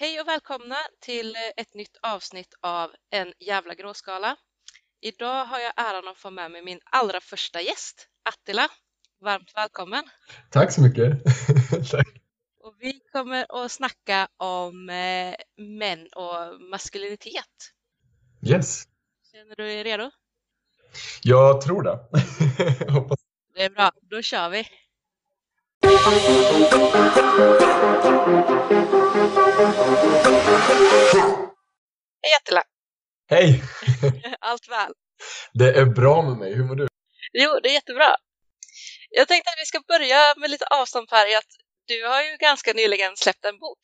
Hej och välkomna till ett nytt avsnitt av En jävla gråskala. Idag har jag äran att få med mig min allra första gäst, Attila. Varmt välkommen! Tack så mycket! och vi kommer att snacka om eh, män och maskulinitet. Yes! Känner du dig redo? Jag tror det. Hoppas. Det är bra, då kör vi! Hej Attila! Hej! Allt väl? Det är bra med mig, hur mår du? Jo, det är jättebra. Jag tänkte att vi ska börja med lite avstamp här i att du har ju ganska nyligen släppt en bok.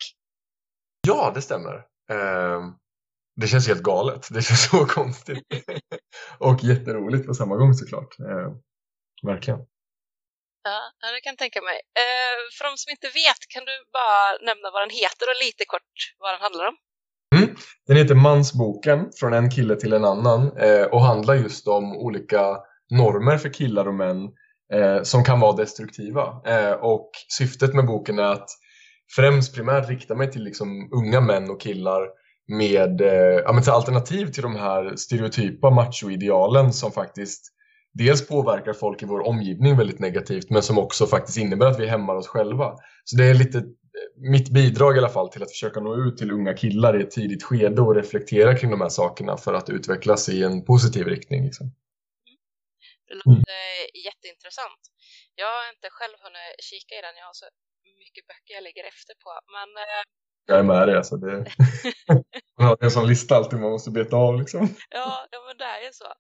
Ja, det stämmer. Eh, det känns helt galet. Det känns så konstigt. och jätteroligt på samma gång såklart. Eh, verkligen. Ja, det kan jag tänka mig. Eh, för de som inte vet, kan du bara nämna vad den heter och lite kort vad den handlar om? Mm. Den heter Mansboken, från en kille till en annan eh, och handlar just om olika normer för killar och män eh, som kan vara destruktiva. Och syftet med boken är att främst primärt rikta mig till liksom unga män och killar med eh, ja, men alternativ till de här stereotypa machoidealen som faktiskt dels påverkar folk i vår omgivning väldigt negativt men som också faktiskt innebär att vi hämmar oss själva. Så det är lite mitt bidrag i alla fall till att försöka nå ut till unga killar i ett tidigt skede och reflektera kring de här sakerna för att utvecklas i en positiv riktning. Liksom. Det låter mm. jätteintressant. Jag har inte själv hunnit kika i den, jag har så mycket böcker jag ligger efter på. Men, eh... Jag är med dig, alltså det... man har en sån lista alltid man måste beta av liksom. ja, ja, men det är ju så.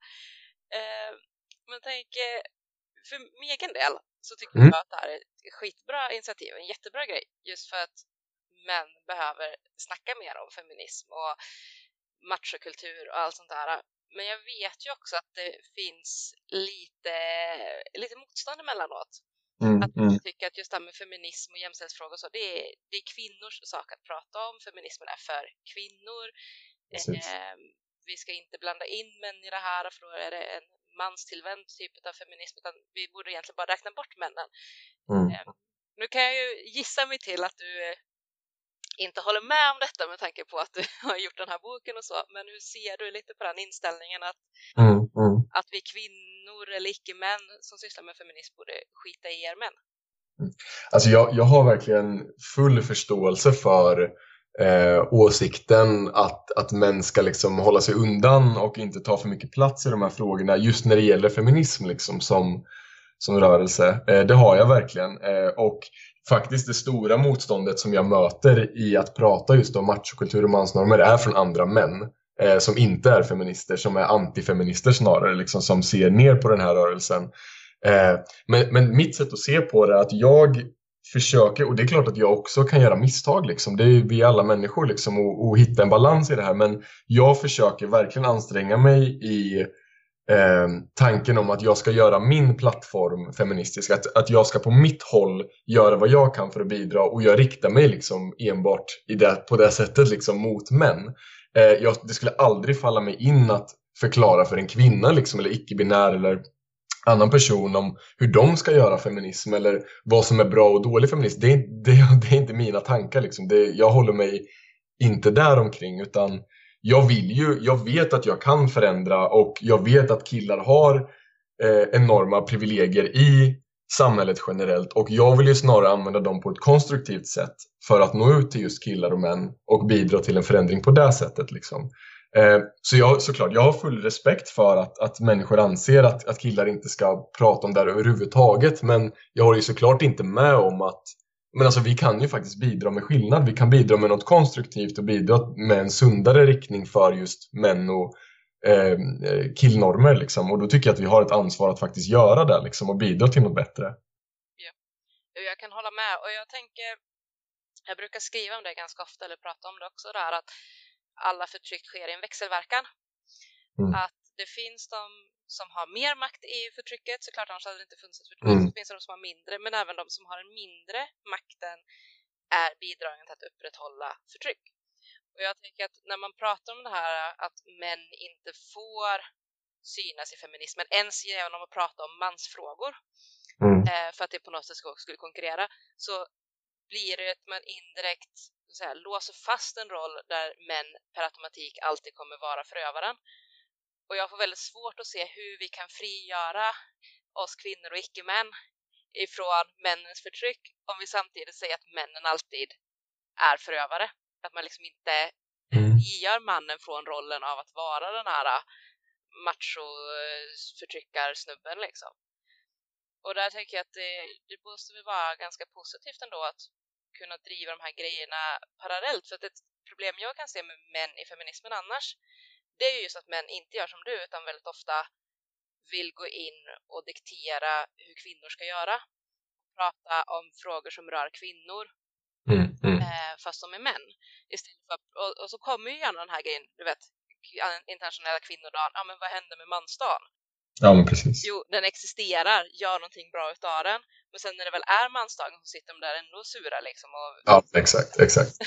Men tänk, eh, för min egen del så tycker mm. jag att det här är ett skitbra initiativ, en jättebra grej, just för att män behöver snacka mer om feminism och machokultur och allt sånt där. Men jag vet ju också att det finns lite, lite motstånd emellanåt. Mm, att mm. tycka att just det här med feminism och jämställdhetsfrågor och så, det är, det är kvinnors sak att prata om. Feminismen är för kvinnor. Eh, vi ska inte blanda in män i det här för då är det en manstillvänd typ av feminism utan vi borde egentligen bara räkna bort männen. Mm. Eh, nu kan jag ju gissa mig till att du eh, inte håller med om detta med tanke på att du har gjort den här boken och så, men hur ser du lite på den inställningen att, mm, mm. att vi kvinnor eller icke-män som sysslar med feminism borde skita i er män? Mm. Alltså jag, jag har verkligen full förståelse för eh, åsikten att, att män ska liksom hålla sig undan och inte ta för mycket plats i de här frågorna just när det gäller feminism liksom som, som rörelse. Eh, det har jag verkligen. Eh, och faktiskt det stora motståndet som jag möter i att prata just om machokultur och mansnormer är från andra män eh, som inte är feminister, som är antifeminister snarare, liksom, som ser ner på den här rörelsen. Eh, men, men mitt sätt att se på det är att jag försöker, och det är klart att jag också kan göra misstag, liksom. det är vi alla människor, liksom, och, och hitta en balans i det här. Men jag försöker verkligen anstränga mig i eh, tanken om att jag ska göra min plattform feministisk. Att, att jag ska på mitt håll göra vad jag kan för att bidra och jag riktar mig liksom enbart i det, på det sättet liksom mot män. Eh, jag, det skulle aldrig falla mig in att förklara för en kvinna liksom, eller icke-binär eller annan person om hur de ska göra feminism eller vad som är bra och dålig feminism. Det är, det, det är inte mina tankar. Liksom. Det, jag håller mig inte där omkring utan jag vill ju, jag vet att jag kan förändra och jag vet att killar har eh, enorma privilegier i samhället generellt och jag vill ju snarare använda dem på ett konstruktivt sätt för att nå ut till just killar och män och bidra till en förändring på det sättet. Liksom. Eh, så jag, såklart, jag har full respekt för att, att människor anser att, att killar inte ska prata om det här överhuvudtaget men jag håller ju såklart inte med om att men alltså vi kan ju faktiskt bidra med skillnad. Vi kan bidra med något konstruktivt och bidra med en sundare riktning för just män och eh, killnormer. Liksom. Och då tycker jag att vi har ett ansvar att faktiskt göra det liksom, och bidra till något bättre. Ja. Jag kan hålla med och jag tänker, jag brukar skriva om det ganska ofta eller prata om det också där att alla förtryck sker i en växelverkan. Mm. Att det finns de som har mer makt i förtrycket, såklart annars hade det inte funnits ett förtryck. Mm. Så finns det de som har mindre, men även de som har en mindre makten är bidragen till att upprätthålla förtryck. Och jag tänker att när man pratar om det här att män inte får synas i feminismen, ens genom att prata om mansfrågor, mm. eh, för att det på något sätt skulle konkurrera, så blir det att man indirekt säga, låser fast en roll där män per automatik alltid kommer vara förövaren. Och jag får väldigt svårt att se hur vi kan frigöra oss kvinnor och icke-män ifrån männens förtryck om vi samtidigt säger att männen alltid är förövare. Att man liksom inte mm. gör mannen från rollen av att vara den här macho förtryckarsnubben liksom. Och där tänker jag att det, det måste väl vara ganska positivt ändå att kunna driva de här grejerna parallellt. För att ett problem jag kan se med män i feminismen annars, det är ju just att män inte gör som du utan väldigt ofta vill gå in och diktera hur kvinnor ska göra. Prata om frågor som rör kvinnor. Mm, mm. Eh, fast de är män. Istället för, och, och, så kommer ju gärna den här grejen, du vet, internationella kvinnodagen. Ja, men vad händer med mansdagen? Ja, men precis. Jo, den existerar, gör någonting bra utav den. Men sen när det väl är mansdagen så sitter de där ändå sura liksom. Och... Ja, exakt, exakt.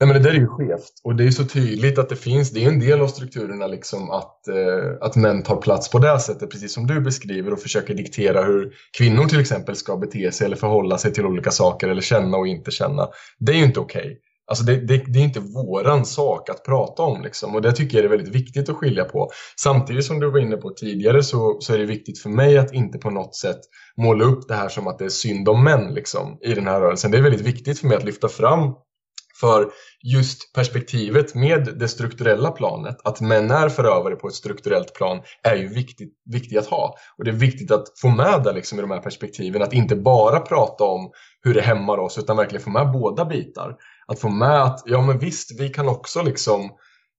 Nej, men det där är ju skevt och det är så tydligt att det finns, det är en del av strukturerna liksom att, eh, att män tar plats på det sättet, precis som du beskriver och försöker diktera hur kvinnor till exempel ska bete sig eller förhålla sig till olika saker eller känna och inte känna. Det är ju inte okej. Okay. Alltså det, det, det, är inte våran sak att prata om liksom. och det tycker jag är väldigt viktigt att skilja på. Samtidigt som du var inne på tidigare så, så är det viktigt för mig att inte på något sätt måla upp det här som att det är synd om män liksom, i den här rörelsen. Det är väldigt viktigt för mig att lyfta fram för just perspektivet med det strukturella planet, att män är förövare på ett strukturellt plan, är ju viktigt, viktigt att ha. Och det är viktigt att få med det liksom i de här perspektiven, att inte bara prata om hur det hämmar oss, utan verkligen få med båda bitar. Att få med att, ja men visst, vi kan också liksom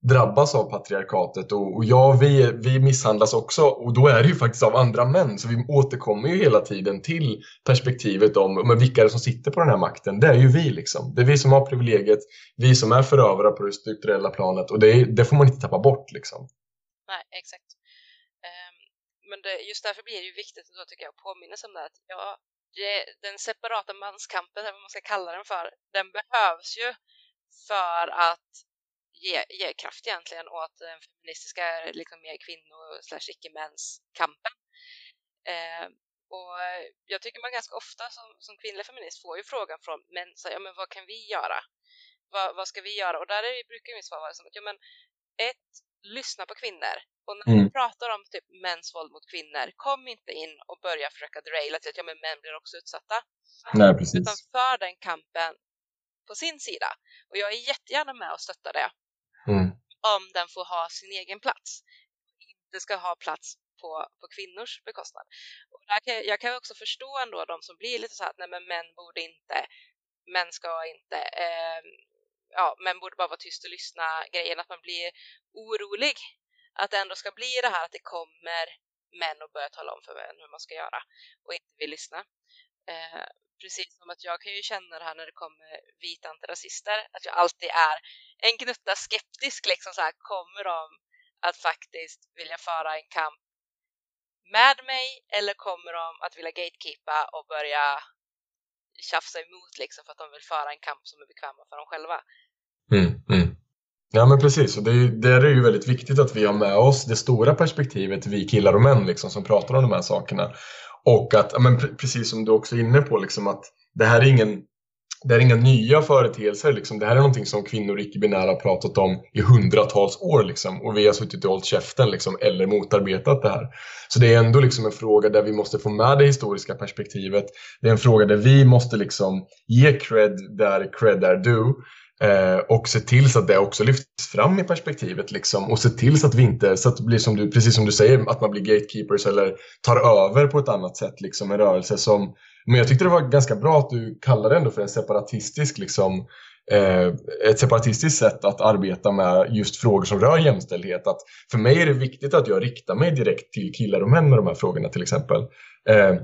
drabbas av patriarkatet och, och ja, vi, vi misshandlas också och då är det ju faktiskt av andra män. Så vi återkommer ju hela tiden till perspektivet om men vilka är det som sitter på den här makten. Det är ju vi liksom. Det är vi som har privilegiet, vi som är förövare på det strukturella planet och det, det får man inte tappa bort liksom. Nej, exakt. Um, men det, just därför blir det ju viktigt då tycker jag att påminna sig om det att ja, det, den separata manskampen, eller vad man ska kalla den för, den behövs ju för att ge, ge kraft egentligen åt den feministiska, liksom mer kvinno- slash icke-mäns-kampen. Eh, och jag tycker man ganska ofta som, som kvinnlig feminist får ju frågan från män, så, ja men vad kan vi göra? Vad, vad ska vi göra? Och där är, brukar mitt svar vara som att, ja men ett, lyssna på kvinnor. Och när mm. vi pratar om typ mäns våld mot kvinnor, kom inte in och börja försöka deraila till att ja, men män blir också utsatta. Nej, precis. Utan för den kampen på sin sida. Och jag är jättegärna med och stöttar det. Mm. Om den får ha sin egen plats. Inte ska ha plats på, på kvinnors bekostnad. Och där kan, jag kan också förstå ändå de som blir lite så att nej men män borde inte, män ska inte, eh, ja, män borde bara vara tyst och lyssna grejen att man blir orolig. Att det ändå ska bli det här att det kommer män och börjar tala om för män hur man ska göra och inte vill lyssna. Eh, precis som att jag kan ju känna det här när det kommer vita antirasister, att jag alltid är en gnutta skeptisk liksom så här, kommer de att faktiskt vilja föra en kamp med mig eller kommer de att vilja gatekeepa och börja tjafsa emot liksom för att de vill föra en kamp som är bekväma för dem själva. Mm, mm. Ja men precis, och det är, där är ju väldigt viktigt att vi har med oss det stora perspektivet, vi killar och män liksom, som pratar om de här sakerna. Och att, men precis som du också är inne på, liksom, att det här är ingen det är inga nya företeelser. Liksom. Det här är någonting som kvinnor icke-binära har pratat om i hundratals år. Liksom. Och vi har suttit och hållit käften liksom, eller motarbetat det här. Så det är ändå liksom en fråga där vi måste få med det historiska perspektivet. Det är en fråga där vi måste liksom ge cred där cred är due. Eh, och se till så att det också lyfts fram i perspektivet liksom, och se till så att vi inte, så att det blir som du, precis som du säger, att man blir gatekeepers eller tar över på ett annat sätt, liksom en rörelse som, men jag tyckte det var ganska bra att du kallade det ändå för en separatistisk liksom, eh, ett separatistiskt sätt att arbeta med just frågor som rör jämställdhet. Att för mig är det viktigt att jag riktar mig direkt till killar och män med de här frågorna till exempel. Eh,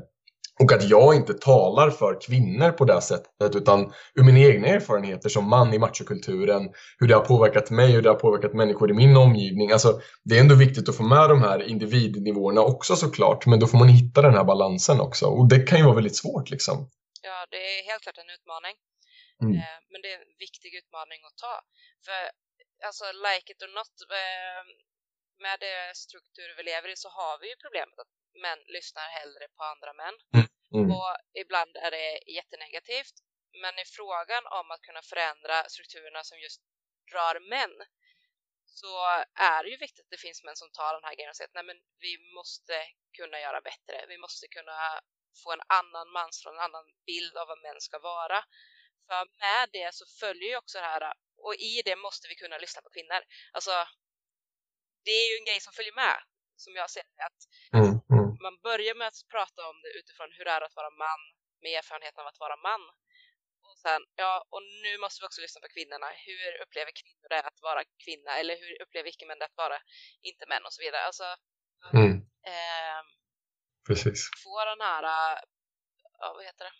och att jag inte talar för kvinnor på det sättet utan ur mina egna erfarenheter som man i machokulturen, hur det har påverkat mig, hur det har påverkat människor i min omgivning. Alltså, det är ändå viktigt att få med de här individnivåerna också såklart, men då får man hitta den här balansen också. Och det kan ju vara väldigt svårt liksom. Ja, det är helt klart en utmaning. Mm. Eh, men det är en viktig utmaning att ta. För alltså, like it or not, eh, med det struktur vi lever i så har vi ju problemet att män lyssnar hellre på andra män. Mm. Mm. Och ibland är det jättenegativt Men i frågan om att kunna förändra strukturerna som just drar män så är det ju viktigt att det finns män som tar den här grejen och säger att nej men vi måste kunna göra bättre. Vi måste kunna få en annan mansroll, en annan bild av vad män ska vara. För med det så följer ju också det här och i det måste vi kunna lyssna på kvinnor. Alltså, det är ju en grej som följer med som jag ser det. Att mm, mm. Man börjar med att prata om det utifrån hur det är att vara man med erfarenheten av att vara man. Och sen, ja, och nu måste vi också lyssna på kvinnorna. Hur upplever kvinnor det att vara kvinna? Eller hur upplever icke-män det att vara inte män och så vidare. Alltså, mm. eh, Precis. Få den här, ja, vad heter det?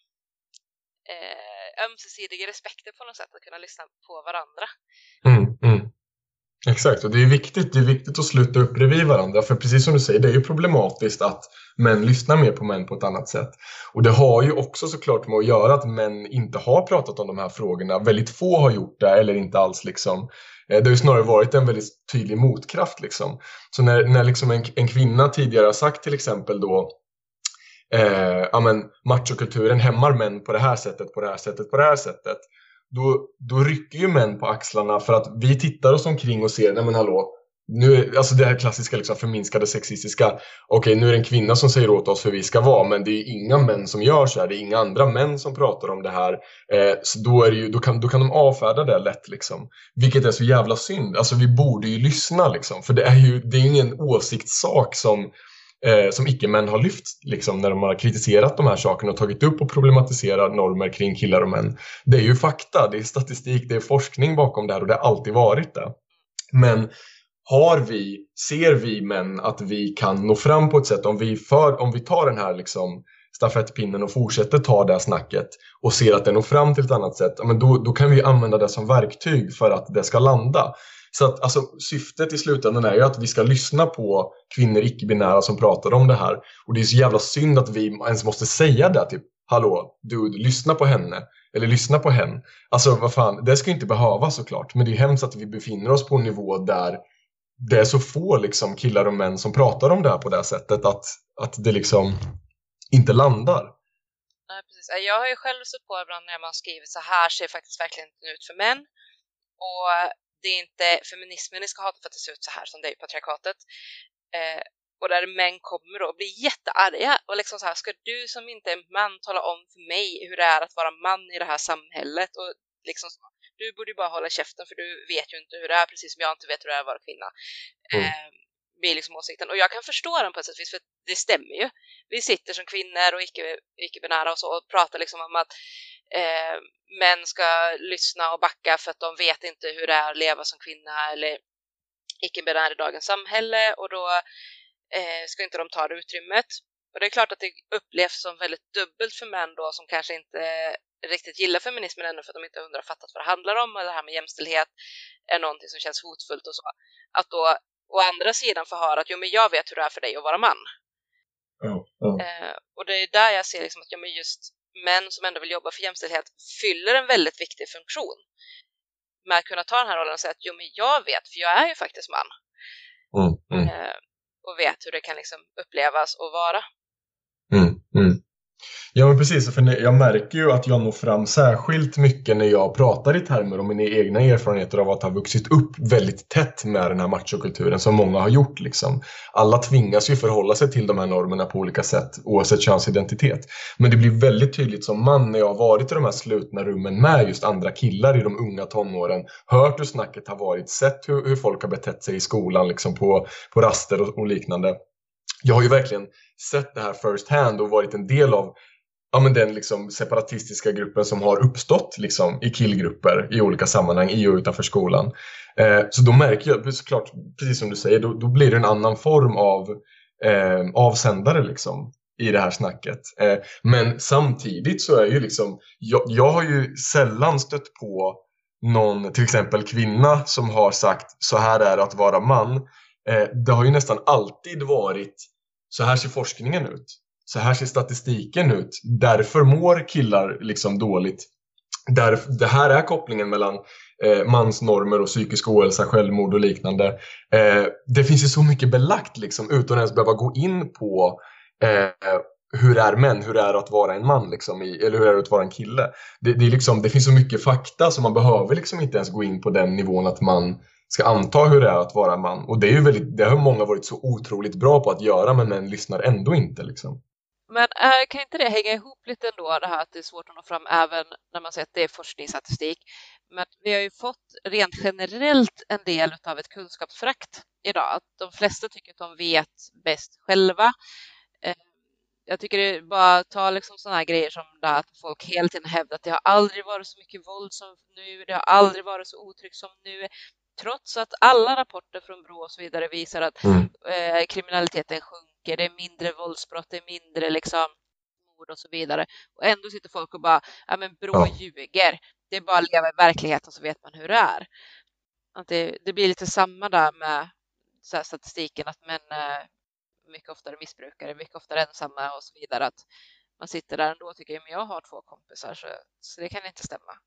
Eh, ömsesidiga respekten på något sätt, att kunna lyssna på varandra. Mm, mm. Exakt, och det är viktigt, det är viktigt att sluta upp bredvid varandra för precis som du säger, det är ju problematiskt att män lyssnar mer på män på ett annat sätt. Och det har ju också såklart med att göra att män inte har pratat om de här frågorna. Väldigt få har gjort det eller inte alls liksom. Eh, det har ju snarare varit en väldigt tydlig motkraft liksom. Så när, när liksom en, en kvinna tidigare har sagt till exempel då eh, ja men machokulturen hämmar män på det här sättet, på det här sättet, på det här sättet då, då rycker ju män på axlarna för att vi tittar oss omkring och ser, nej men hallå, nu, alltså det här klassiska liksom förminskade sexistiska, okej okay, nu är det en kvinna som säger åt oss hur vi ska vara men det är inga män som gör så här, det är inga andra män som pratar om det här. Eh, så då, är ju, då, kan, då kan de avfärda det lätt liksom. Vilket är så jävla synd, alltså vi borde ju lyssna liksom. För det är ju det är ingen åsiktssak som eh, som icke-män har lyft liksom, när de har kritiserat de här sakerna och tagit upp och problematiserat normer kring killar och män. Det är ju fakta, det är statistik, det är forskning bakom det här och det har alltid varit det. Men har vi, ser vi män att vi kan nå fram på ett sätt om vi, för, om vi tar den här liksom, stafettpinnen och fortsätter ta det här snacket och ser att det når fram till ett annat sätt, men då, då kan vi använda det som verktyg för att det ska landa. Så att alltså, syftet i slutändan är ju att vi ska lyssna på kvinnor icke-binära som pratar om det här. Och det är så jävla synd att vi ens måste säga det, typ Hallå, dude, lyssna på henne. Eller lyssna på hen. Alltså vad fan, det ska inte behövas såklart. Men det är hemskt att vi befinner oss på en nivå där det är så få liksom, killar och män som pratar om det här på det här sättet att, att det liksom inte landar. Nej, precis. Jag har ju själv sett på ibland när man skriver så här ser faktiskt verkligen ut för män. Och det är inte feminismen ni ska hata för att det ser ut så här som det är i patriarkatet. Eh, och där män kommer då bli jättearga och liksom så här, ska du som inte är man tala om för mig hur det är att vara man i det här samhället och liksom så, du borde ju bara hålla käften för du vet ju inte hur det är precis som jag inte vet hur det är att vara kvinna. Mm. Eh, blir liksom åsikten. Och jag kan förstå den på ett sätt vis för det stämmer ju. Vi sitter som kvinnor och icke-binära och så och pratar liksom om att eh, män ska lyssna och backa för att de vet inte hur det är att leva som kvinna eller icke-binär i dagens samhälle och då eh, ska inte de ta det utrymmet. Och det är klart att det upplevs som väldigt dubbelt för män då som kanske inte riktigt gillar feminismen ännu för att de inte hundra fattat vad det handlar om och det här med jämställdhet är någonting som känns hotfullt och så. Att då å andra sidan få höra att jo, men jag vet hur det är för dig att vara man. Oh, oh. Eh, och det är där jag ser liksom att ja, men just män som ändå vill jobba för jämställdhet fyller en väldigt viktig funktion med att kunna ta den här rollen och säga att jo, men jag vet, för jag är ju faktiskt man. Mm, mm. Eh, och vet hur det kan liksom upplevas och vara. Mm, mm. Ja men precis, för jag märker ju att jag når fram särskilt mycket när jag pratar i termer om mina egna erfarenheter av att ha vuxit upp väldigt tätt med den här machokulturen som många har gjort. Liksom. Alla tvingas ju förhålla sig till de här normerna på olika sätt oavsett könsidentitet. Men det blir väldigt tydligt som man när jag har varit i de här slutna rummen med just andra killar i de unga tonåren, hört hur snacket har varit, sett hur, hur folk har betett sig i skolan liksom på, på raster och, och liknande jag har ju verkligen sett det här first hand och varit en del av ja, men den liksom separatistiska gruppen som har uppstått liksom, i killgrupper i olika sammanhang i och utanför skolan. Eh, så då märker jag såklart, precis som du säger, då, då blir det en annan form av eh, avsändare liksom, i det här snacket. Eh, men samtidigt så är ju liksom, jag, jag har ju sällan stött på någon, till exempel kvinna, som har sagt så här är det att vara man. Eh, det har ju nästan alltid varit så här ser forskningen ut så här ser statistiken ut. Därför mår killar liksom dåligt. Där, det här är kopplingen mellan eh, mansnormer och psykisk ohälsa, självmord och liknande. Eh, det finns ju så mycket belagt liksom, utan att ens behöva gå in på eh, hur är män, hur är det att vara en man liksom, i, eller hur är det att vara en kille? Det, det, är liksom, det finns så mycket fakta så man behöver liksom inte ens gå in på den nivån att man ska anta hur det är att vara man. Och det, är ju väldigt, det har många varit så otroligt bra på att göra men män lyssnar ändå inte. Liksom. Men äh, kan inte det hänga ihop lite ändå, det här att det är svårt att nå fram även när man säger att det är forskningsstatistik? Men vi har ju fått rent generellt en del av ett kunskapsfrakt idag. Att de flesta tycker att de vet bäst själva. Eh, jag tycker det är bara ta liksom sådana här grejer som där att folk hela tiden hävdar att det har aldrig varit så mycket våld som nu, det har aldrig varit så otryggt som nu. Trots att alla rapporter från Brå och så vidare visar att mm. eh, kriminaliteten sjunker, det är mindre våldsbrott, det är mindre liksom mord och så vidare. Och ändå sitter folk och bara, ja men Brå ja. ljuger. Det är bara att leva i verkligheten så vet man hur det är. Att det, det blir lite samma där med statistiken att män är mycket oftare missbrukare, mycket oftare ensamma och så vidare. Att man sitter där ändå och tycker att jag har två kompisar så, så det kan inte stämma.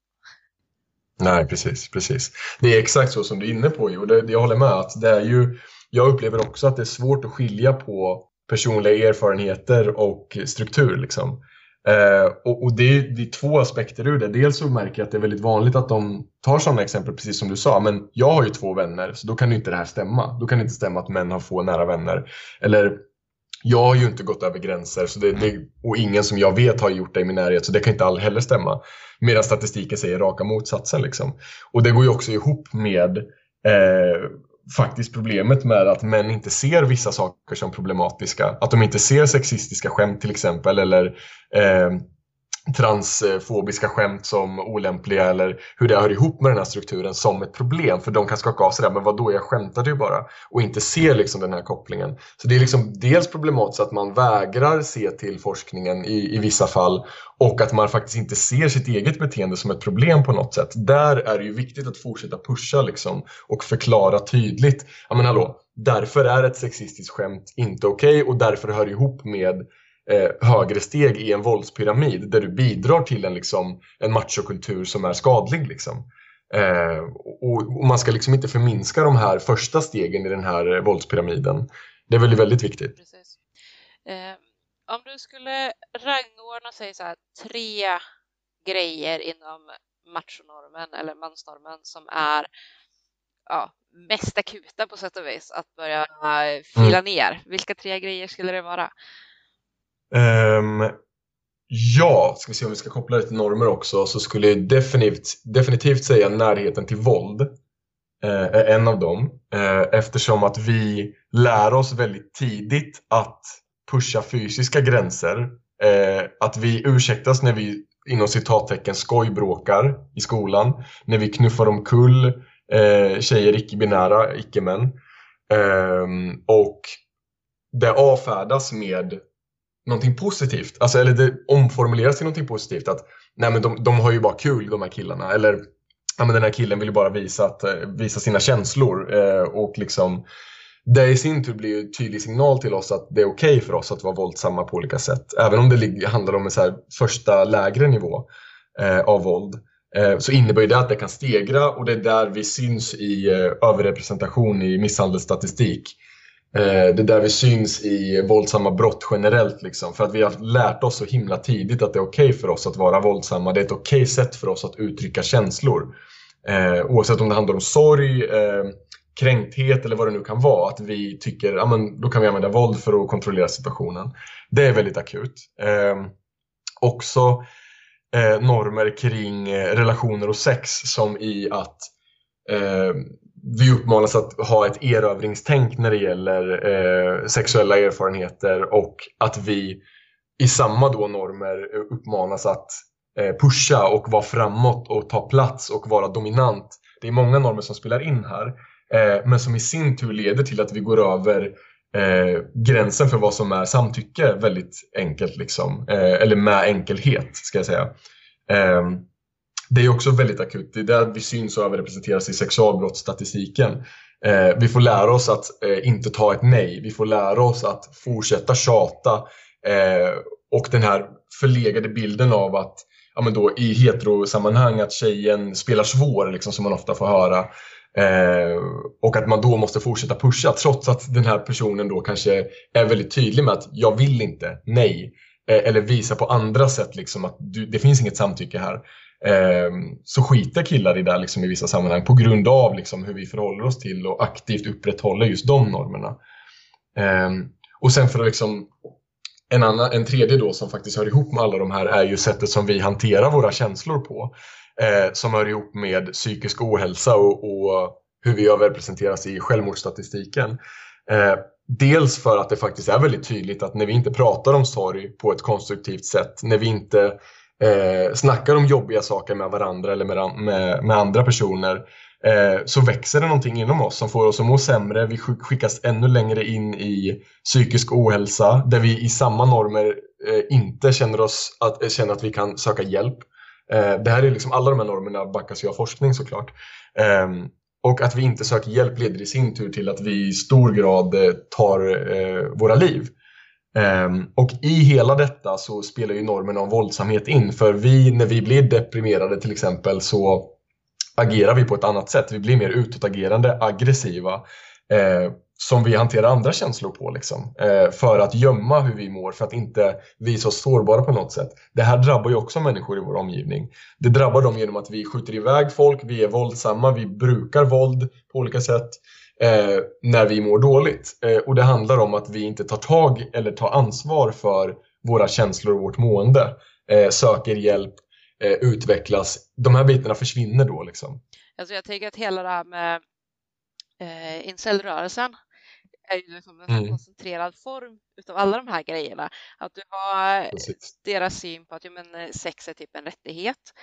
Nej, precis, precis. Det är exakt så som du är inne på och det, jag håller med att det är ju, jag upplever också att det är svårt att skilja på personliga erfarenheter och struktur liksom. Eh, och, och det, är, det, är, två aspekter ur det. Dels så märker jag att det är väldigt vanligt att de tar sådana exempel, precis som du sa. Men jag har ju två vänner, så då kan ju inte det här stämma. Då kan det inte stämma att män har få nära vänner. Eller jag har ju inte gått över gränser så det, det, och ingen som jag vet har gjort det i min närhet så det kan inte heller stämma. Medan statistiken säger raka motsatsen. Liksom. Och det går ju också ihop med eh, faktiskt problemet med att män inte ser vissa saker som problematiska. Att de inte ser sexistiska skämt till exempel eller eh, transfobiska skämt som olämpliga eller hur det hör ihop med den här strukturen som ett problem. För de kan skaka av sig det men vadå, jag skämtade ju bara. Och inte ser liksom den här kopplingen. Så det är liksom dels problematiskt att man vägrar se till forskningen i, i vissa fall och att man faktiskt inte ser sitt eget beteende som ett problem på något sätt. Där är det ju viktigt att fortsätta pusha liksom och förklara tydligt. Ja men hallå, därför är ett sexistiskt skämt inte okej okay, och därför hör det ihop med eh, högre steg i en våldspyramid där du bidrar till en, liksom, en machokultur som är skadlig. Liksom. Eh, och, och, man ska liksom inte förminska de här första stegen i den här eh, våldspyramiden. Det är väldigt, väldigt viktigt. Eh, om du skulle rangordna så här, tre grejer inom machonormen eller mansnormen som är ja, mest akuta på sätt och vis att börja fila mm. ner. Vilka tre grejer skulle det vara? Um, ja, ska vi se om vi ska koppla det till normer också så skulle jag definitivt, definitivt säga närheten till våld eh, är en av dem. Eh, eftersom att vi lär oss väldigt tidigt att pusha fysiska gränser. Eh, att vi ursäktas när vi inom citattecken skojbråkar i skolan. När vi knuffar omkull eh, tjejer icke-binära, icke-män. Eh, och det avfärdas med någonting positivt. Alltså, eller det omformuleras till någonting positivt. Att nej, men de, de har ju bara kul de här killarna. Eller ja, men den här killen vill ju bara visa, att, eh, visa sina känslor. Eh, och liksom det i sin tur blir en tydlig signal till oss att det är okej okay för oss att vara våldsamma på olika sätt. Även om det handlar om en så första lägre nivå eh, av våld eh, så innebär det att det kan stegra och det är där vi syns i eh, överrepresentation i misshandelsstatistik. Eh, det är där vi syns i våldsamma brott generellt. Liksom, för att vi har lärt oss så himla tidigt att det är okej okay för oss att vara våldsamma. Det är ett okej okay sätt för oss att uttrycka känslor. Eh, oavsett om det handlar om sorg, eh, kränkthet eller vad det nu kan vara. Att vi tycker att ja, då kan vi använda våld för att kontrollera situationen. Det är väldigt akut. Eh, också eh, normer kring eh, relationer och sex som i att eh, vi uppmanas att ha ett erövringstänk när det gäller eh, sexuella erfarenheter och att vi i samma då normer eh, uppmanas att eh, pusha och vara framåt och ta plats och vara dominant. Det är många normer som spelar in här eh, men som i sin tur leder till att vi går över eh, gränsen för vad som är samtycke väldigt enkelt liksom. Eh, eller med enkelhet ska jag säga. Ehm, det är också väldigt akut. Det är där vi syns och överrepresenteras i sexualbrottsstatistiken. Eh, vi får lära oss att eh, inte ta ett nej. Vi får lära oss att fortsätta tjata. Eh, och den här förlegade bilden av att ja, men då, i heterosammanhang att tjejen spelar svår, liksom, som man ofta får höra. Eh, och att man då måste fortsätta pusha trots att den här personen då kanske är väldigt tydlig med att jag vill inte, nej. eh, eller visa på andra sätt liksom att du, det finns inget samtycke här. Eh, så skiter killar i det liksom, i vissa sammanhang på grund av liksom, hur vi förhåller oss till och aktivt upprätthåller just de normerna. Eh, och sen för att liksom en, annan, en tredje då som faktiskt hör ihop med alla de här är ju sättet som vi hanterar våra känslor på. Eh, som hör ihop med psykisk ohälsa och, och hur vi överrepresenteras i självmordsstatistiken. Eh, dels för att det faktiskt är väldigt tydligt att när vi inte pratar om sorg på ett konstruktivt sätt, när vi inte eh, snackar om jobbiga saker med varandra eller med, med, med andra personer, eh, så växer det någonting inom oss som får oss att må sämre. Vi skickas ännu längre in i psykisk ohälsa där vi i samma normer eh, inte känner, oss att, eh, känner att vi kan söka hjälp. Eh, det här är liksom, alla de här normerna backas ju av forskning såklart. Ehm, och att vi inte söker hjälp leder i sin tur till att vi i stor grad eh, tar eh, våra liv. Um, och i hela detta så spelar ju normen om våldsamhet in. För vi, när vi blir deprimerade till exempel så agerar vi på ett annat sätt. Vi blir mer utåtagerande, aggressiva. Eh, som vi hanterar andra känslor på. Liksom, eh, för att gömma hur vi mår, för att inte visa oss sårbara på något sätt. Det här drabbar ju också människor i vår omgivning. Det drabbar dem genom att vi skjuter iväg folk, vi är våldsamma, vi brukar våld på olika sätt eh, när vi mår dåligt. Eh, och det handlar om att vi inte tar tag eller tar ansvar för våra känslor och vårt mående. Eh, söker hjälp, eh, utvecklas. De här bitarna försvinner då. Liksom. Alltså jag tänker att hela det här med eh, incelrörelsen är ju liksom en mm. koncentrerad form utav alla de här grejerna. Att du har Precis. deras syn på att ja, men, eh, sex är typ en rättighet.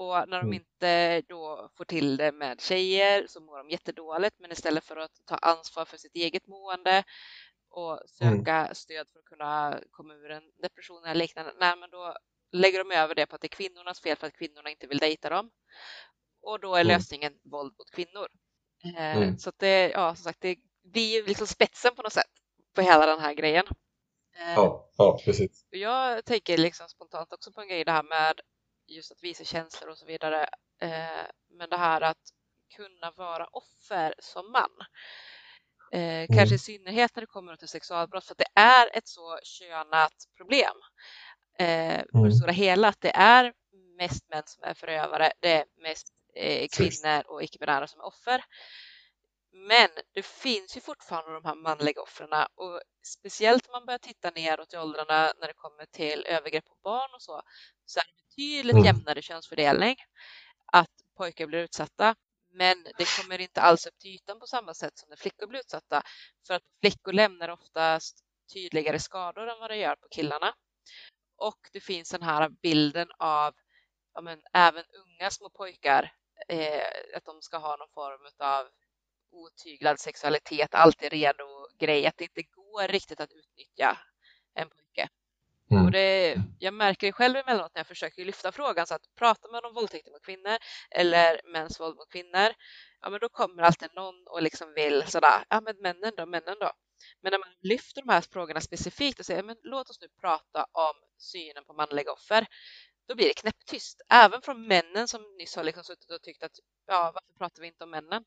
Och när de mm. inte då får till det med tjejer så mår de jättedåligt. Men istället för att ta ansvar för sitt eget mående och söka mm. stöd för att kunna komma ur en depression eller liknande, nej, men då lägger de över det på att det är kvinnornas fel för att kvinnorna inte vill dejta dem. Och då är mm. lösningen mm. våld mot kvinnor. Eh, mm. Så det, ja, som sagt, det blir ju liksom spetsen på något sätt på hela den här grejen. Eh, ja, ja precis. Jag tänker liksom spontant också på en grej det här med just att visa känslor och så vidare. Eh, men det här att kunna vara offer som man. Mm. Kanske i synnerhet när det kommer till sexualbrott för att det är ett så könat problem. Eh, på det mm. stora hela att det är mest män som är förövare, det är mest eh, kvinnor och icke-binära som är offer. Men det finns ju fortfarande de här manliga offren och speciellt om man börjar titta neråt i åldrarna när det kommer till övergrepp på barn och så, så är det betydligt mm. jämnare könsfördelning att pojkar blir utsatta. Men det kommer inte alls upp till ytan på samma sätt som när flickor blir utsatta. För att flickor lämnar oftast tydligare skador än vad det gör på killarna. Och det finns den här bilden av ja, men, även unga små pojkar eh, att de ska ha någon form av otyglad sexualitet, alltid redo grej, att det inte går riktigt att utnyttja en pojke. Mm. Och det, jag märker det själv emellanåt när jag försöker lyfta frågan så att pratar man om våldtäkter mot kvinnor eller mäns våld mot kvinnor, ja men då kommer alltid någon och liksom vill sådär, ja men männen då, männen då. Men när man lyfter de här frågorna specifikt och säger, men låt oss nu prata om synen på manliga offer, då blir det knäpptyst. Även från männen som nyss har liksom suttit och tyckt att ja, varför pratar vi inte om männen?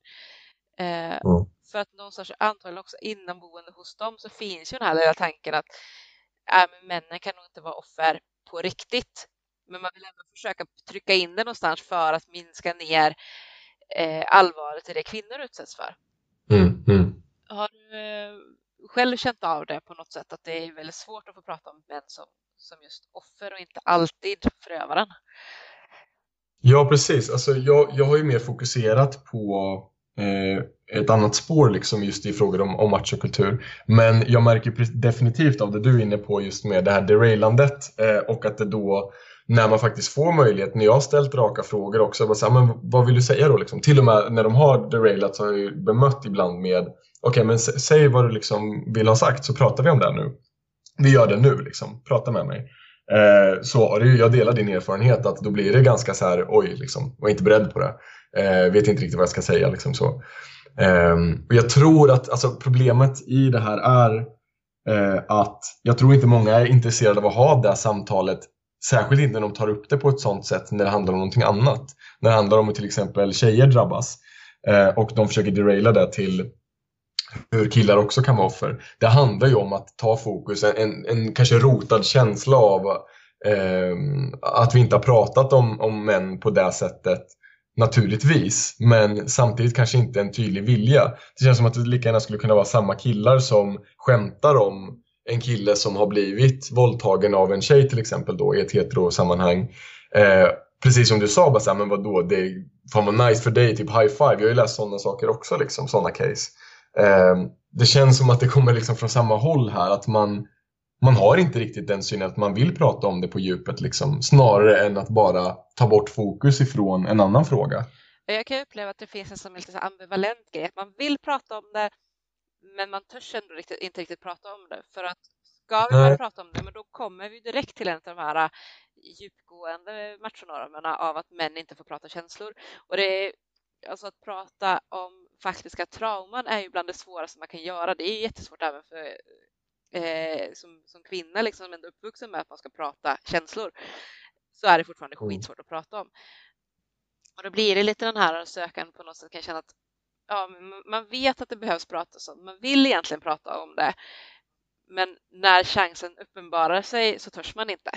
Eh, mm. För att någonstans antagligen också innanboende hos dem så finns ju den här lilla tanken att äh, men männen kan nog inte vara offer på riktigt. Men man vill ändå försöka trycka in det någonstans för att minska ner eh, allvaret i det kvinnor utsätts för. Mm, mm. Har du eh, själv känt av det på något sätt att det är väldigt svårt att få prata om män som som just offer och inte alltid förövaren. Ja, precis. Alltså, jag, jag har ju mer fokuserat på Eh, ett annat spår liksom just i frågor om, om machokultur. Men jag märker definitivt av det du är inne på just med det här derailandet eh, och att det då när man faktiskt får möjlighet, när jag har ställt raka frågor också, bara här, men vad vill du säga då? Liksom? Till och med när de har derailat så har jag ju bemött ibland med okej, okay, men säg vad du liksom vill ha sagt så pratar vi om det nu vi gör det nu, liksom. prata med mig. Eh, så jag delar din erfarenhet att då blir det ganska så här, oj, liksom, var inte beredd på det. Eh, vet inte riktigt vad jag ska säga. Liksom, så. Eh, och jag tror att alltså, problemet i det här är eh, att jag tror inte många är intresserade av att ha det här samtalet Särskilt inte när de tar upp det på ett sånt sätt när det handlar om någonting annat. När det handlar om att till exempel tjejer drabbas eh, och de försöker deraila det till hur killar också kan vara offer. Det handlar ju om att ta fokus, en, en, en kanske rotad känsla av eh, att vi inte har pratat om, om män på det sättet naturligtvis, men samtidigt kanske inte en tydlig vilja. Det känns som att det lika gärna skulle kunna vara samma killar som skämtar om en kille som har blivit våldtagen av en tjej till exempel då i ett heterosammanhang. Eh, precis som du sa, bara såhär, men vadå, det fan vad nice för dig, typ high five. Jag har ju läst sådana saker också, liksom, sådana case. Eh, det känns som att det kommer liksom från samma håll här, att man, man har inte riktigt den synen att man vill prata om det på djupet, liksom, snarare än att bara ta bort fokus ifrån en annan fråga. Jag kan uppleva att det finns en som lite ambivalent grej, att man vill prata om det, men man törs ändå riktigt, inte riktigt prata om det. För att ska vi börja prata om det, men då kommer vi direkt till en av de här djupgående machonormerna av att män inte får prata känslor. Och det är, alltså att prata om faktiska trauman är ju bland det svåraste man kan göra. Det är jättesvårt även för eh, som, som kvinna liksom, som är uppvuxen med att man ska prata känslor så är det fortfarande mm. skitsvårt att prata om. Och då blir det lite den här sökan på något sätt kan känna att ja, man vet att det behövs pratas om, man vill egentligen prata om det, men när chansen uppenbarar sig så törs man inte.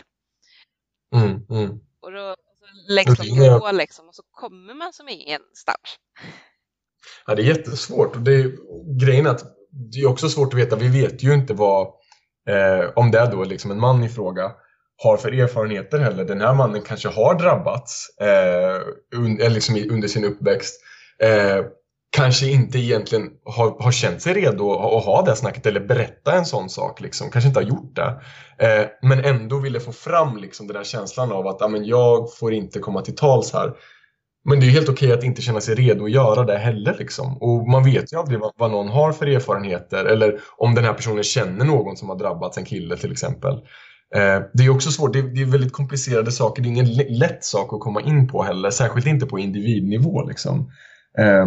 Mm, mm. Och då läggs de på liksom, och så kommer man som ingenstans. Ja, det är jättesvårt. Och det är, grejen att det är också svårt att veta, vi vet ju inte vad, eh, om det är då liksom en man i fråga, har för erfarenheter heller. Den här mannen kanske har drabbats eh, un, liksom under sin uppväxt. Eh, kanske inte egentligen har, har känt sig redo att ha det snacket eller berätta en sån sak. Liksom. Kanske inte har gjort det. Eh, men ändå ville få fram liksom, den här känslan av att jag får inte komma till tals här. Men det är helt okej att inte känna sig redo att göra det heller. Liksom. Och man vet ju aldrig vad, vad, någon har för erfarenheter eller om den här personen känner någon som har drabbats, en kille till exempel. Eh, det är också svårt, det är, det är, väldigt komplicerade saker, det är ingen lätt sak att komma in på heller, särskilt inte på individnivå. Liksom. Eh,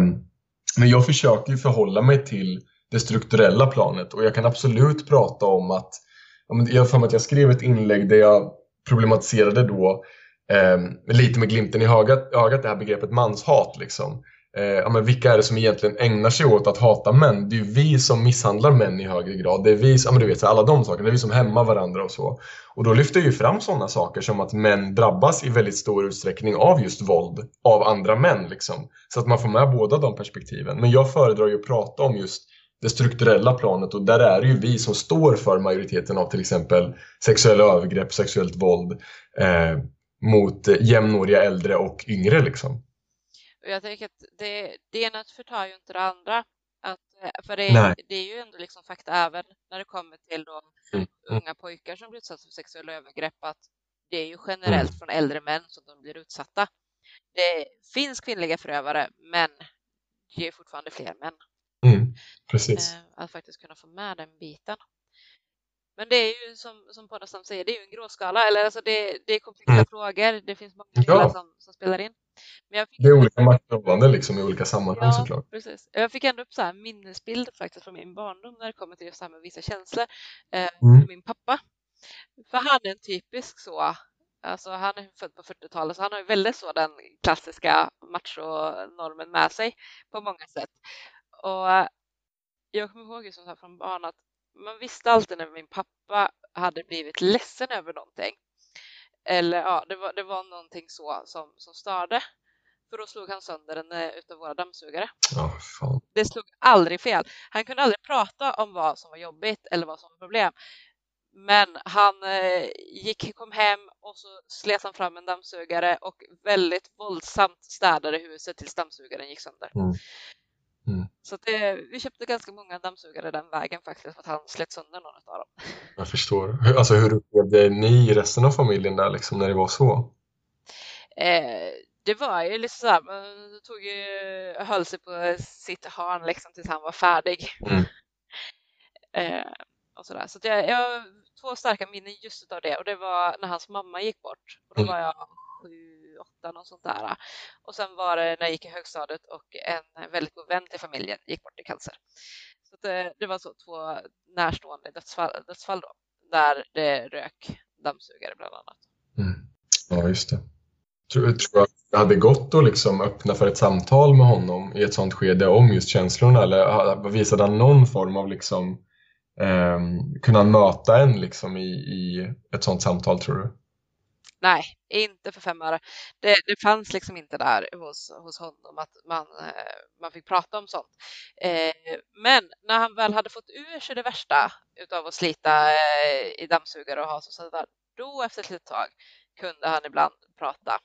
men jag försöker förhålla mig till det strukturella planet och jag kan absolut prata om att jag har för mig att jag skrev ett inlägg där jag problematiserade då eh, lite med glimten i ögat, ögat det här begreppet manshat. Liksom. Eh, ja, men vilka är det som egentligen ägnar sig åt att hata män? Det är ju vi som misshandlar män i högre grad. Det är vi, ja, men du vet, alla de sakerna. Det är vi som hämmar varandra och så. Och då lyfter jag ju fram sådana saker som att män drabbas i väldigt stor utsträckning av just våld av andra män. Liksom. Så att man får med båda de perspektiven. Men jag föredrar ju att prata om just det strukturella planet och där är det ju vi som står för majoriteten av till exempel sexuella övergrepp, sexuellt våld eh, mot jämnåriga äldre och yngre. Liksom. Och jag tänker att det, det ena förtar ju inte det andra. Att, eh, för det, det, är ju ändå liksom fakta även när det kommer till då mm. unga pojkar som blir utsatta för sexuella övergrepp att det är ju generellt mm. från äldre män som de blir utsatta. Det finns kvinnliga förövare men det är fortfarande fler män. Mm, precis. Eh, att faktiskt kunna få med den biten. Men det är ju som, som Poddastam säger, det är ju en gråskala. Eller alltså det, det är komplexa mm. frågor. Det finns många delar ja. som, som spelar in. Men det är olika maktförhållanden liksom, i olika sammanhang ja, såklart. Precis. Jag fick ändå upp så här minnesbilder faktiskt från min barndom när det kommer till just det här med vissa känslor. Eh, mm. Min pappa. För han är en typisk så Alltså han är född på 40-talet så han har ju väldigt så den klassiska machonormen med sig på många sätt. Och jag kommer ihåg just från barn att man visste alltid när min pappa hade blivit ledsen över någonting. Eller ja, det var, det var någonting så som, som störde. För då slog han sönder en eh, utav våra dammsugare. Oh, det slog aldrig fel. Han kunde aldrig prata om vad som var jobbigt eller vad som var problem. Men han eh, gick, kom hem och så slet han fram en dammsugare och väldigt våldsamt städade huset tills dammsugaren gick sönder. Mm. Så det, vi köpte ganska många dammsugare den vägen faktiskt för att han slet sönder någon av dem. Jag förstår. Alltså hur upplevde ni resten av familjen där liksom när det var så? Eh, det var ju lite sådär, man tog ju, höll sig på sitt hörn liksom tills han var färdig. Mm. eh, och sådär. Så jag, jag har två starka minnen just av det och det var när hans mamma gick bort. Och då mm. var jag åtta, något sånt där. Och sen var det när jag gick i högstadiet och en väldigt god vän till familjen gick bort i cancer. Så det, eh, det var så två närstående dödsfall, dödsfall då, där det rök dammsugare bland annat. Mm. Ja, just det. Tror, tror du att det hade gått att liksom öppna för ett samtal med honom i ett sånt skede om just känslorna eller visade han någon form av liksom eh, kunna möta en liksom i, i ett sånt samtal tror du? Nej, inte för fem öre. Det, det fanns liksom inte där hos, hos honom att man, eh, man fick prata om sånt. Eh, men när han väl hade fått ur sig det värsta utav att slita eh, i dammsugare och ha så där, då efter ett litet tag kunde han ibland prata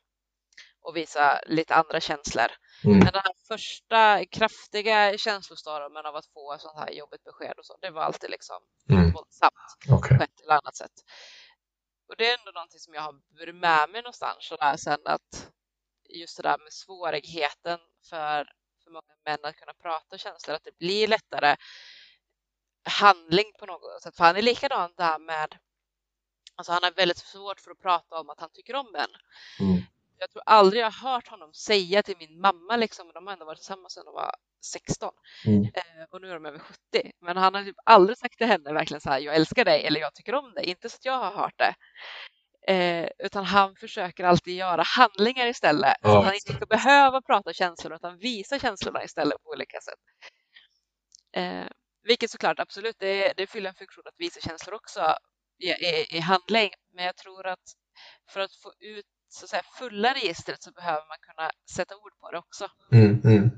och visa lite andra känslor. Mm. Men den här första kraftiga känslostormen av att få ett sånt här jobbigt besked och så, det var alltid liksom mm. våldsamt okay. på ett eller annat sätt. Och det är ändå någonting som jag har burit med mig någonstans och där sen att just det där med svårigheten för, för många män att kunna prata känslor, att det blir lättare handling på något sätt. För han är likadan där med Alltså han har väldigt svårt för att prata om att han tycker om män. Mm. Jag tror aldrig jag har hört honom säga till min mamma, liksom, de har ändå varit tillsammans sedan de var 16 mm. eh, och nu är de över 70. Men han har typ aldrig sagt till henne verkligen så här, jag älskar dig eller jag tycker om dig. Inte så att jag har hört det. Eh, utan han försöker alltid göra handlingar istället. Ja. Så att han inte ska behöva prata känslor utan visa känslorna istället på olika sätt. Eh, vilket såklart absolut, det, det fyller en funktion att visa känslor också i, i, i handling. Men jag tror att för att få ut så att säga, fulla registret så behöver man kunna sätta ord på det också. Mm, mm.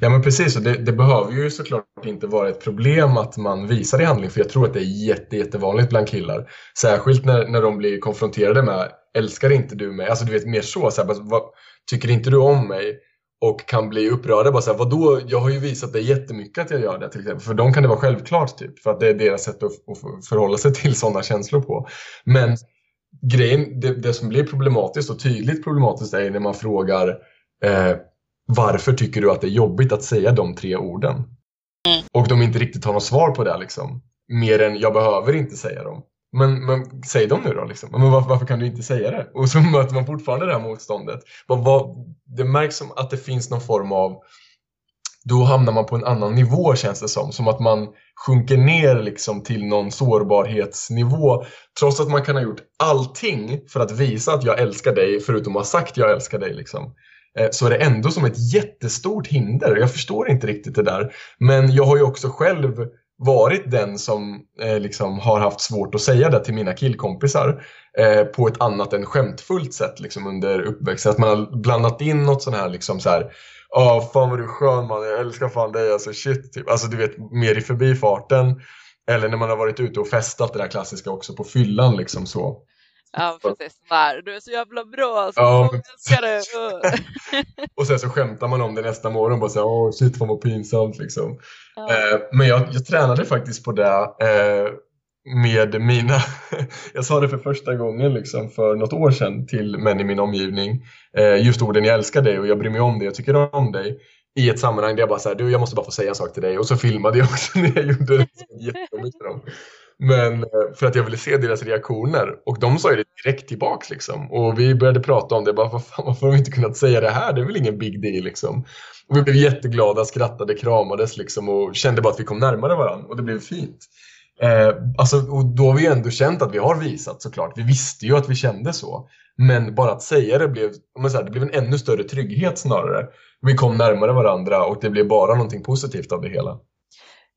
Ja men precis, och det, det, behöver ju såklart inte vara ett problem att man visar i handling för jag tror att det är jätte, jättevanligt bland killar. Särskilt när, när de blir konfronterade med älskar inte du mig? Alltså du vet mer så, så här, vad, tycker inte du om mig? Och kan bli upprörda bara såhär, vadå, jag har ju visat dig jättemycket att jag gör det till exempel. För dem kan det vara självklart typ, för att det är deras sätt att, att förhålla sig till sådana känslor på. Men grejen, det, det, som blir problematiskt och tydligt problematiskt är när man frågar eh, varför tycker du att det är jobbigt att säga de tre orden? Mm. Och de inte riktigt har något svar på det liksom. Mer än jag behöver inte säga dem. Men, men säg dem nu då liksom. Men varför, varför, kan du inte säga det? Och så möter man fortfarande det här motståndet. Vad, vad, det märks som att det finns någon form av då hamnar man på en annan nivå känns det som. Som att man sjunker ner liksom till någon sårbarhetsnivå. Trots att man kan ha gjort allting för att visa att jag älskar dig, förutom att ha sagt jag älskar dig. Liksom. Eh, så är det ändå som ett jättestort hinder. Jag förstår inte riktigt det där. Men jag har ju också själv varit den som eh, liksom har haft svårt att säga det till mina killkompisar eh, på ett annat än skämtfullt sätt liksom, under uppväxten. Att man har blandat in något sånt här, liksom, så här Ja, oh, fan vad du är skön man, jag älskar fan dig alltså shit. Typ. Alltså du vet, mer i förbifarten. Eller när man har varit ute och festat, det där klassiska också på fyllan liksom så. Ja, precis. Där. Du är så jävla bra alltså. Ja, älskar det. och sen så skämtar man om det nästa morgon. Bara såhär, åh shit vad pinsamt liksom. Ja. Eh, men jag, jag tränade faktiskt på det eh, med mina, jag sa det för första gången liksom för något år sedan till män i min omgivning, eh, just orden jag älskar dig och jag bryr mig om dig, jag tycker om dig i ett sammanhang där jag bara såhär, du jag måste bara få säga en sak till dig och så filmade jag också när jag gjorde det jättejobbigt för dem. Men eh, för att jag ville se deras reaktioner och de sa ju det direkt tillbaks liksom och vi började prata om det, bara vad fan, varför har vi inte kunnat säga det här, det är väl ingen big deal liksom. Och vi blev jätteglada, skrattade, kramades liksom och kände bara att vi kom närmare varandra och det blev fint. Eh, alltså, och då har vi ändå känt att vi har visat såklart. Vi visste ju att vi kände så. Men bara att säga det blev, men så här, det blev en ännu större trygghet snarare. Vi kom närmare varandra och det blev bara någonting positivt av det hela.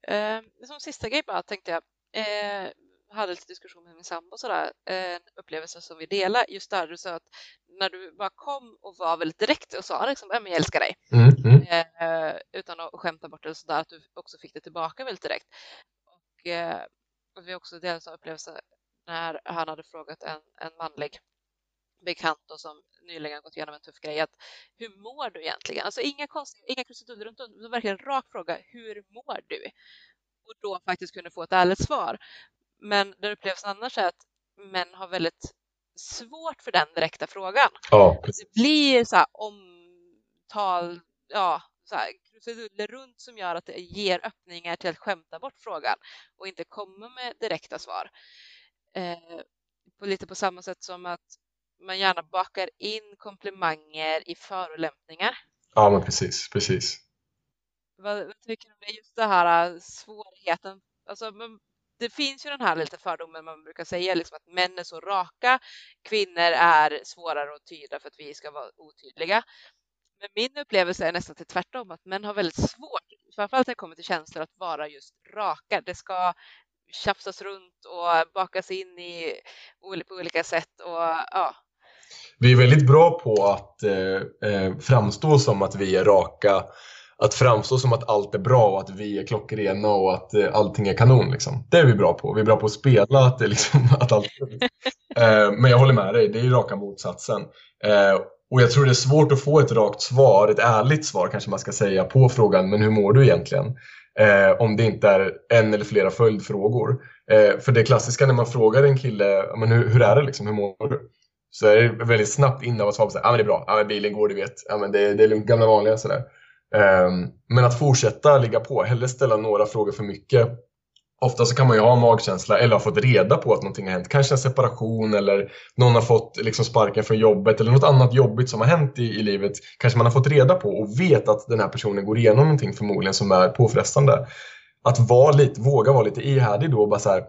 Eh, som sista grej bara tänkte jag. Eh, hade lite diskussion med min sambo sådär, en upplevelse som vi delar just där du sa att när du bara kom och var väldigt direkt och sa liksom, jag älskar dig mm, mm. Eh, utan att skämta bort det och sådär, att du också fick det tillbaka väldigt direkt. Eh, och vi också delat upplevelse när han hade frågat en, en manlig bekant då, som nyligen gått igenom en tuff grej att hur mår du egentligen? Alltså inga konstiga, inga krusiduller runt om, verkligen rak fråga, hur mår du? Och då faktiskt kunde få ett ärligt svar. Men det upplevs annars är att män har väldigt svårt för den direkta frågan. Ja, det blir så här omtal, ja, så här, krusiduller runt som gör att det ger öppningar till att skämta bort frågan och inte komma med direkta svar. Eh, på, lite på samma sätt som att man gärna bakar in komplimanger i förolämpningar. Ja, men precis, precis. Vad, vad tycker du om det? Just det här äh, svårigheten. Alltså, man, det finns ju den här lite fördomen man brukar säga, liksom att män är så raka, kvinnor är svårare att tyda för att vi ska vara otydliga. Men min upplevelse är nästan till tvärtom, att män har väldigt svårt, framförallt när det kommer till känslor, att vara just raka. Det ska tjafsas runt och bakas in i, på olika sätt. Och, ja. Vi är väldigt bra på att eh, eh framstå som att vi är raka att framstå som att allt är bra och att vi är klockrena och att eh, allting är kanon. Liksom. Det är vi bra på. Vi är bra på att spela att, det liksom, att allt är eh, Men jag håller med dig, det är ju raka motsatsen. Eh, och jag tror det är svårt att få ett rakt svar, ett ärligt svar kanske man ska säga, på frågan men hur mår du egentligen? Eh, om det inte är en eller flera följdfrågor. Eh, för det klassiska när man frågar en kille, men hur, hur är det liksom, hur mår du? Så är det väldigt snabbt innan att svara på ja ah, men det är bra, ah, men bilen går du vet, ah, men det, det är lugnt, gamla vanliga sådär. Ehm, men att fortsätta ligga på, hellre ställa några frågor för mycket. Ofta så kan man ju ha en magkänsla eller ha fått reda på att någonting har hänt. Kanske en separation eller någon har fått liksom sparken från jobbet eller något annat jobbigt som har hänt i, i livet. Kanske man har fått reda på och vet att den här personen går igenom någonting förmodligen som är påfrestande. Att vara lite, våga vara lite ihärdig då och bara så här,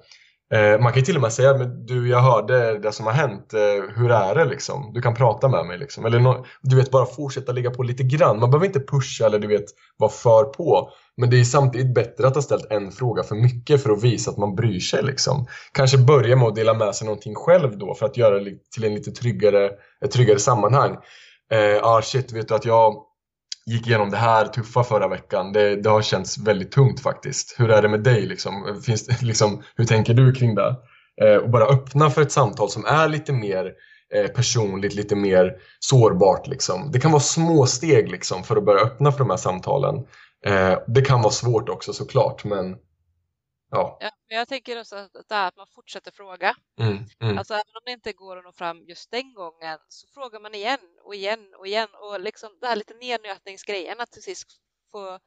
Eh, man kan ju till och med säga, men du jag hörde det som har hänt, eh, hur är det liksom? Du kan prata med mig liksom. Eller no du vet, bara fortsätta ligga på lite grann. Man behöver inte pusha eller du vet, vara för på. Men det är samtidigt bättre att ha ställt en fråga för mycket för att visa att man bryr sig liksom. Kanske börja med att dela med sig någonting själv då för att göra det till en lite tryggare, ett tryggare sammanhang. Eh, ah shit, vet du att jag gick igenom det här tuffa förra veckan. Det, det har känts väldigt tungt faktiskt. Hur är det med dig? Liksom? Finns det, liksom, hur tänker du kring det? Eh, och bara öppna för ett samtal som är lite mer eh, personligt, lite mer sårbart. Liksom. Det kan vara små steg liksom, för att börja öppna för de här samtalen. Eh, det kan vara svårt också såklart, men Ja. ja men jag tänker också att, det är att man fortsätter fråga. Mm, mm. Alltså även om det inte går att nå fram just den gången så frågar man igen och igen och igen och liksom det här lite nednötningsgrejen att till sist få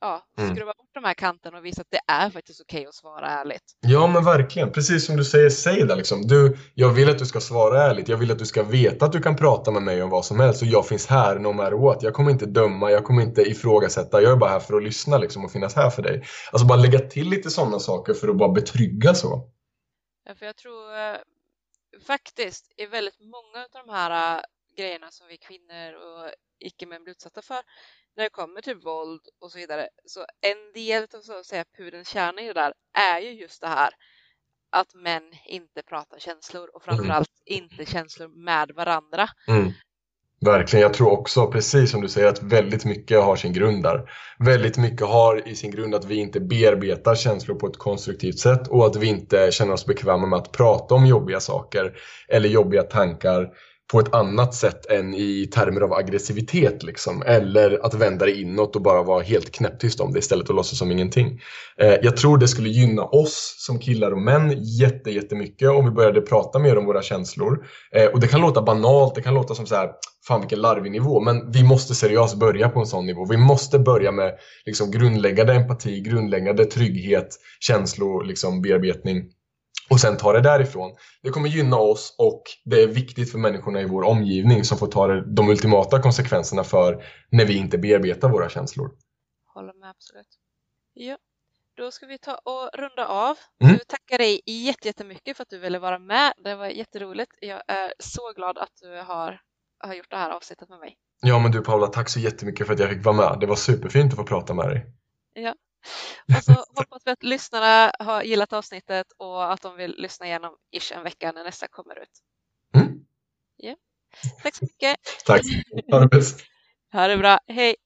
ja, mm. skruva bort de här kanterna och visa att det är faktiskt okej okay att svara ärligt. Ja men verkligen, precis som du säger, säg det liksom. Du, jag vill att du ska svara ärligt, jag vill att du ska veta att du kan prata med mig om vad som helst och jag finns här no matter what. Jag kommer inte döma, jag kommer inte ifrågasätta, jag är bara här för att lyssna liksom och finnas här för dig. Alltså bara lägga till lite sådana saker för att bara betrygga så. Ja, för jag tror eh, faktiskt i väldigt många av de här äh, grejerna som vi kvinnor och icke-män blir utsatta för när det kommer till våld och så vidare. Så en del av så att säga pudelns kärna i det där är ju just det här att män inte pratar känslor och framförallt mm. inte känslor med varandra. Mm. Verkligen, jag tror också precis som du säger att väldigt mycket har sin grund där. Väldigt mycket har i sin grund att vi inte bearbetar känslor på ett konstruktivt sätt och att vi inte känner oss bekväma med att prata om jobbiga saker eller jobbiga tankar på ett annat sätt än i termer av aggressivitet liksom. Eller att vända det inåt och bara vara helt knäpptyst om det istället och låtsas som ingenting. Eh, jag tror det skulle gynna oss som killar och män jätte, jättemycket om vi började prata mer om våra känslor. Eh, och det kan låta banalt, det kan låta som så här, fan vilken larvig nivå, men vi måste seriöst börja på en sån nivå. Vi måste börja med liksom, grundläggande empati, grundläggande trygghet, känslobearbetning liksom, bearbetning och sen ta det därifrån. Det kommer gynna oss och det är viktigt för människorna i vår omgivning som får ta de ultimata konsekvenserna för när vi inte bearbetar våra känslor. Håller med absolut. Ja, då ska vi ta och runda av. Mm. Du tackar dig jättemycket för att du ville vara med. Det var jätteroligt. Jag är så glad att du har, har gjort det här avsnittet med mig. Ja, men du Paula, tack så jättemycket för att jag fick vara med. Det var superfint att få prata med dig. Ja, och så hoppas vi att lyssnarna har gillat avsnittet och att de vill lyssna igenom ish en vecka när nästa kommer ut. Mm. Ja. Tack så mycket. Tack. Ha det bäst. Ha det bra. Hej.